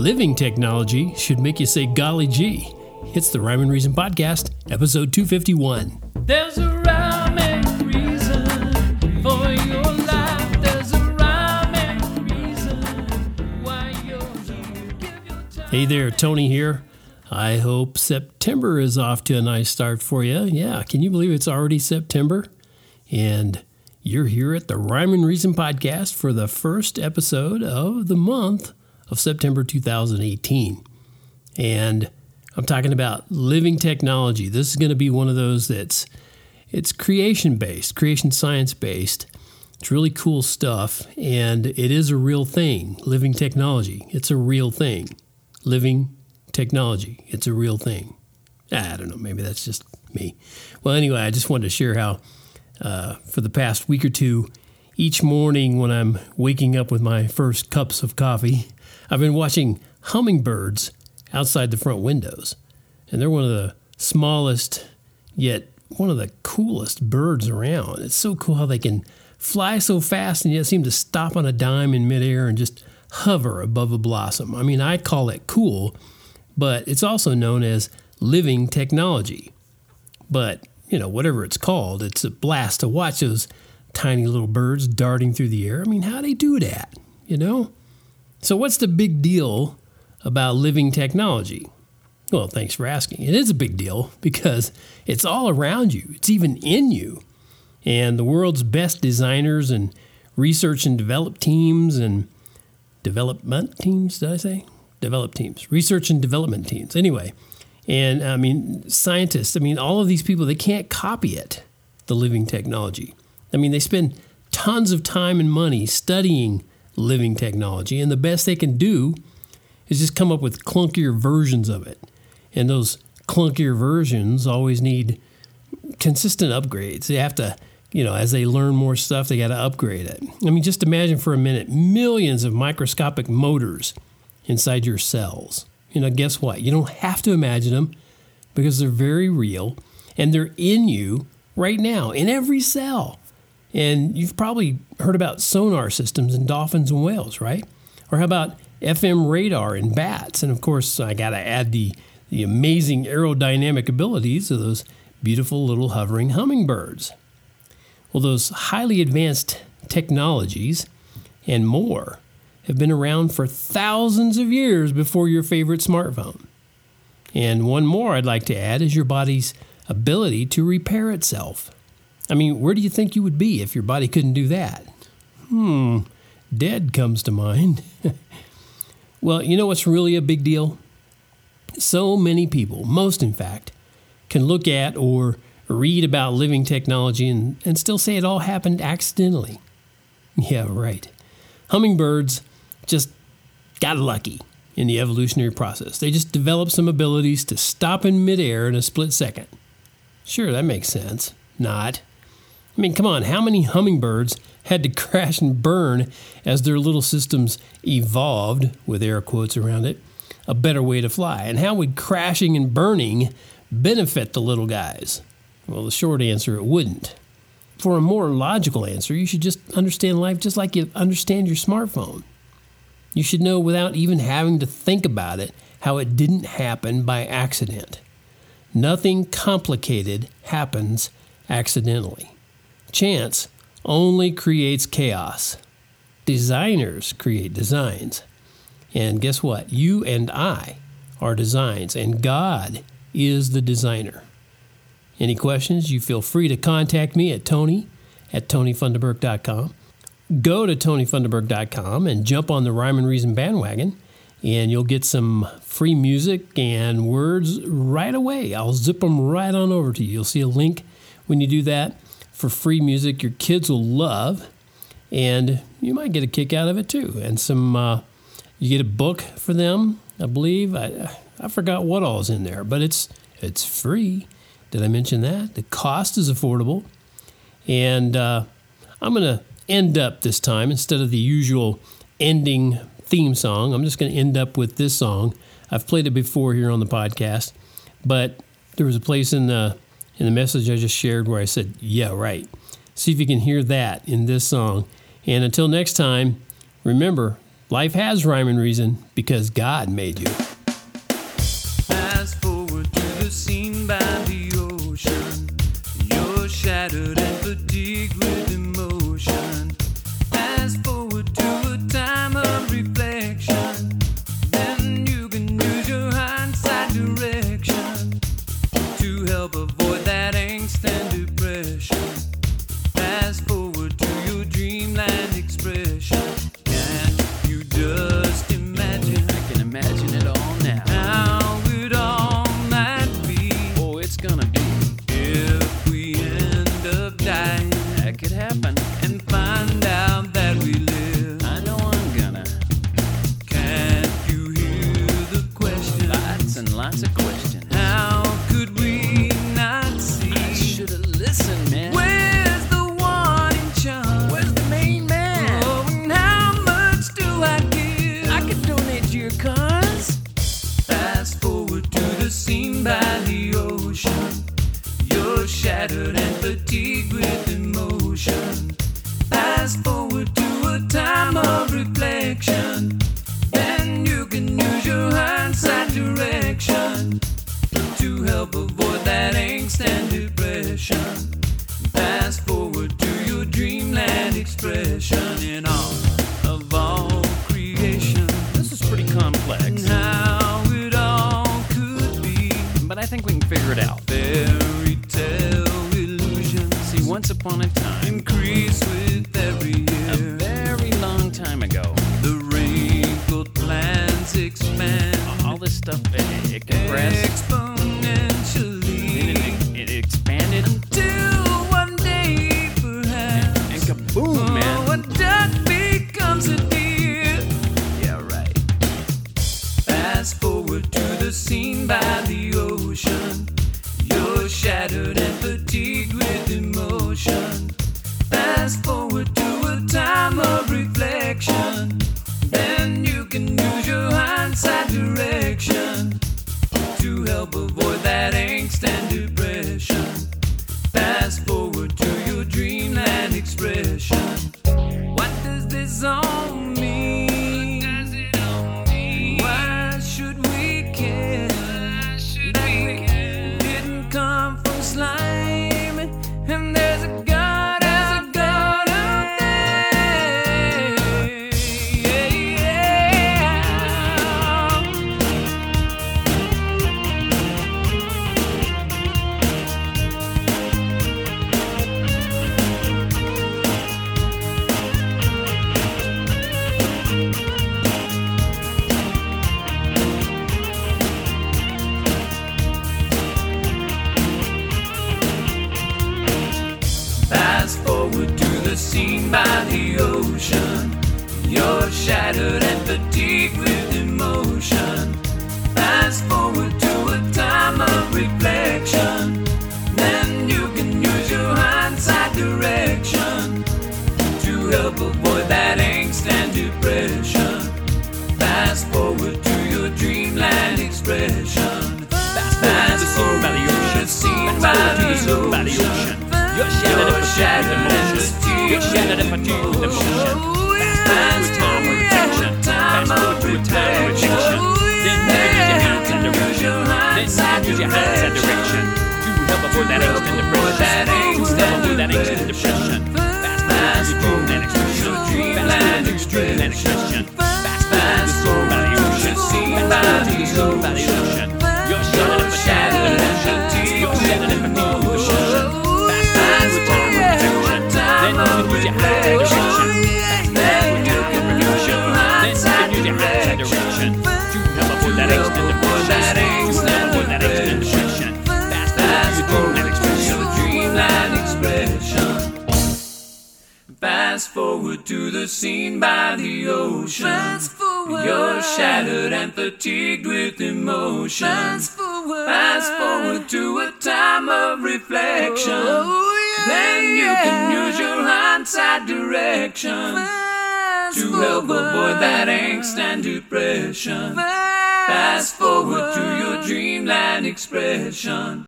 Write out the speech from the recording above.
Living technology should make you say golly gee. It's the Rhyme and Reason Podcast, episode 251. There's a rhyme and reason for your life. There's a rhyme and reason why you're here. Give your time. Hey there, Tony here. I hope September is off to a nice start for you. Yeah, can you believe it's already September? And you're here at the Rhyme and Reason Podcast for the first episode of the month of September 2018. And I'm talking about living technology. This is going to be one of those that's it's creation based, creation science based. It's really cool stuff and it is a real thing. Living technology. It's a real thing. Living technology. It's a real thing. I don't know, maybe that's just me. Well, anyway, I just wanted to share how uh, for the past week or two, each morning when I'm waking up with my first cups of coffee, I've been watching hummingbirds outside the front windows. And they're one of the smallest, yet one of the coolest birds around. It's so cool how they can fly so fast and yet seem to stop on a dime in midair and just hover above a blossom. I mean, I call it cool, but it's also known as living technology. But, you know, whatever it's called, it's a blast to watch those tiny little birds darting through the air. I mean, how do they do that? You know? So, what's the big deal about living technology? Well, thanks for asking. It is a big deal because it's all around you, it's even in you. And the world's best designers and research and develop teams and development teams, did I say? Develop teams, research and development teams. Anyway, and I mean, scientists, I mean, all of these people, they can't copy it, the living technology. I mean, they spend tons of time and money studying living technology, and the best they can do is just come up with clunkier versions of it. And those clunkier versions always need consistent upgrades. They have to, you know, as they learn more stuff, they got to upgrade it. I mean, just imagine for a minute millions of microscopic motors inside your cells. You know, guess what? You don't have to imagine them because they're very real and they're in you right now, in every cell. And you've probably heard about sonar systems in dolphins and whales, right? Or how about FM radar in bats? And of course, I got to add the, the amazing aerodynamic abilities of those beautiful little hovering hummingbirds. Well, those highly advanced technologies and more have been around for thousands of years before your favorite smartphone. And one more I'd like to add is your body's ability to repair itself. I mean, where do you think you would be if your body couldn't do that? Hmm, dead comes to mind. well, you know what's really a big deal? So many people, most in fact, can look at or read about living technology and, and still say it all happened accidentally. Yeah, right. Hummingbirds just got lucky in the evolutionary process. They just developed some abilities to stop in midair in a split second. Sure, that makes sense. Not. I mean, come on, how many hummingbirds had to crash and burn as their little systems evolved, with air quotes around it, a better way to fly? And how would crashing and burning benefit the little guys? Well, the short answer, it wouldn't. For a more logical answer, you should just understand life just like you understand your smartphone. You should know without even having to think about it how it didn't happen by accident. Nothing complicated happens accidentally. Chance only creates chaos. Designers create designs. And guess what? You and I are designs, and God is the designer. Any questions? You feel free to contact me at Tony at TonyFunderberg.com. Go to TonyFunderberg.com and jump on the Rhyme and Reason bandwagon, and you'll get some free music and words right away. I'll zip them right on over to you. You'll see a link when you do that for free music your kids will love, and you might get a kick out of it too. And some, uh, you get a book for them, I believe. I, I forgot what all is in there, but it's it's free. Did I mention that? The cost is affordable, and uh, I'm going to end up this time instead of the usual ending theme song. I'm just going to end up with this song. I've played it before here on the podcast, but there was a place in the in the message I just shared where I said, "Yeah, right." See if you can hear that in this song. And until next time, remember, Life has rhyme and reason because God made you. Fast forward to the scene by the ocean. You're shattered stuff it, it compressed, exponentially and it, it expanded, till one day perhaps and kaboom, oh, man. a duck becomes a deer. Yeah, right. Fast forward to the scene by the ocean. You're shattered and fatigued direction to help avoid that angst and scene by the ocean. You're shattered and fatigued with emotion. Fast forward to a time of reflection. Then you can use your hindsight direction to help avoid that angst and depression. Fast forward to your dreamland expression. Fast forward to the scene by the ocean. You're shattered and fatigued with emotion. Shattered and with emotion. Fast Time of protection. Fast forward to of protection. Then use your hands and direction. Then use your hands and direction to help avoid that angst and depression. To help avoid that angst and depression. Fast forward to your forward to the scene by the ocean. Fast forward. You're shattered and fatigued with emotion. Fast forward. Fast forward to a time of reflection. Oh, yeah, then you can use your hindsight direction Fast to help forward. avoid that angst and depression. Fast forward to your dreamland expression.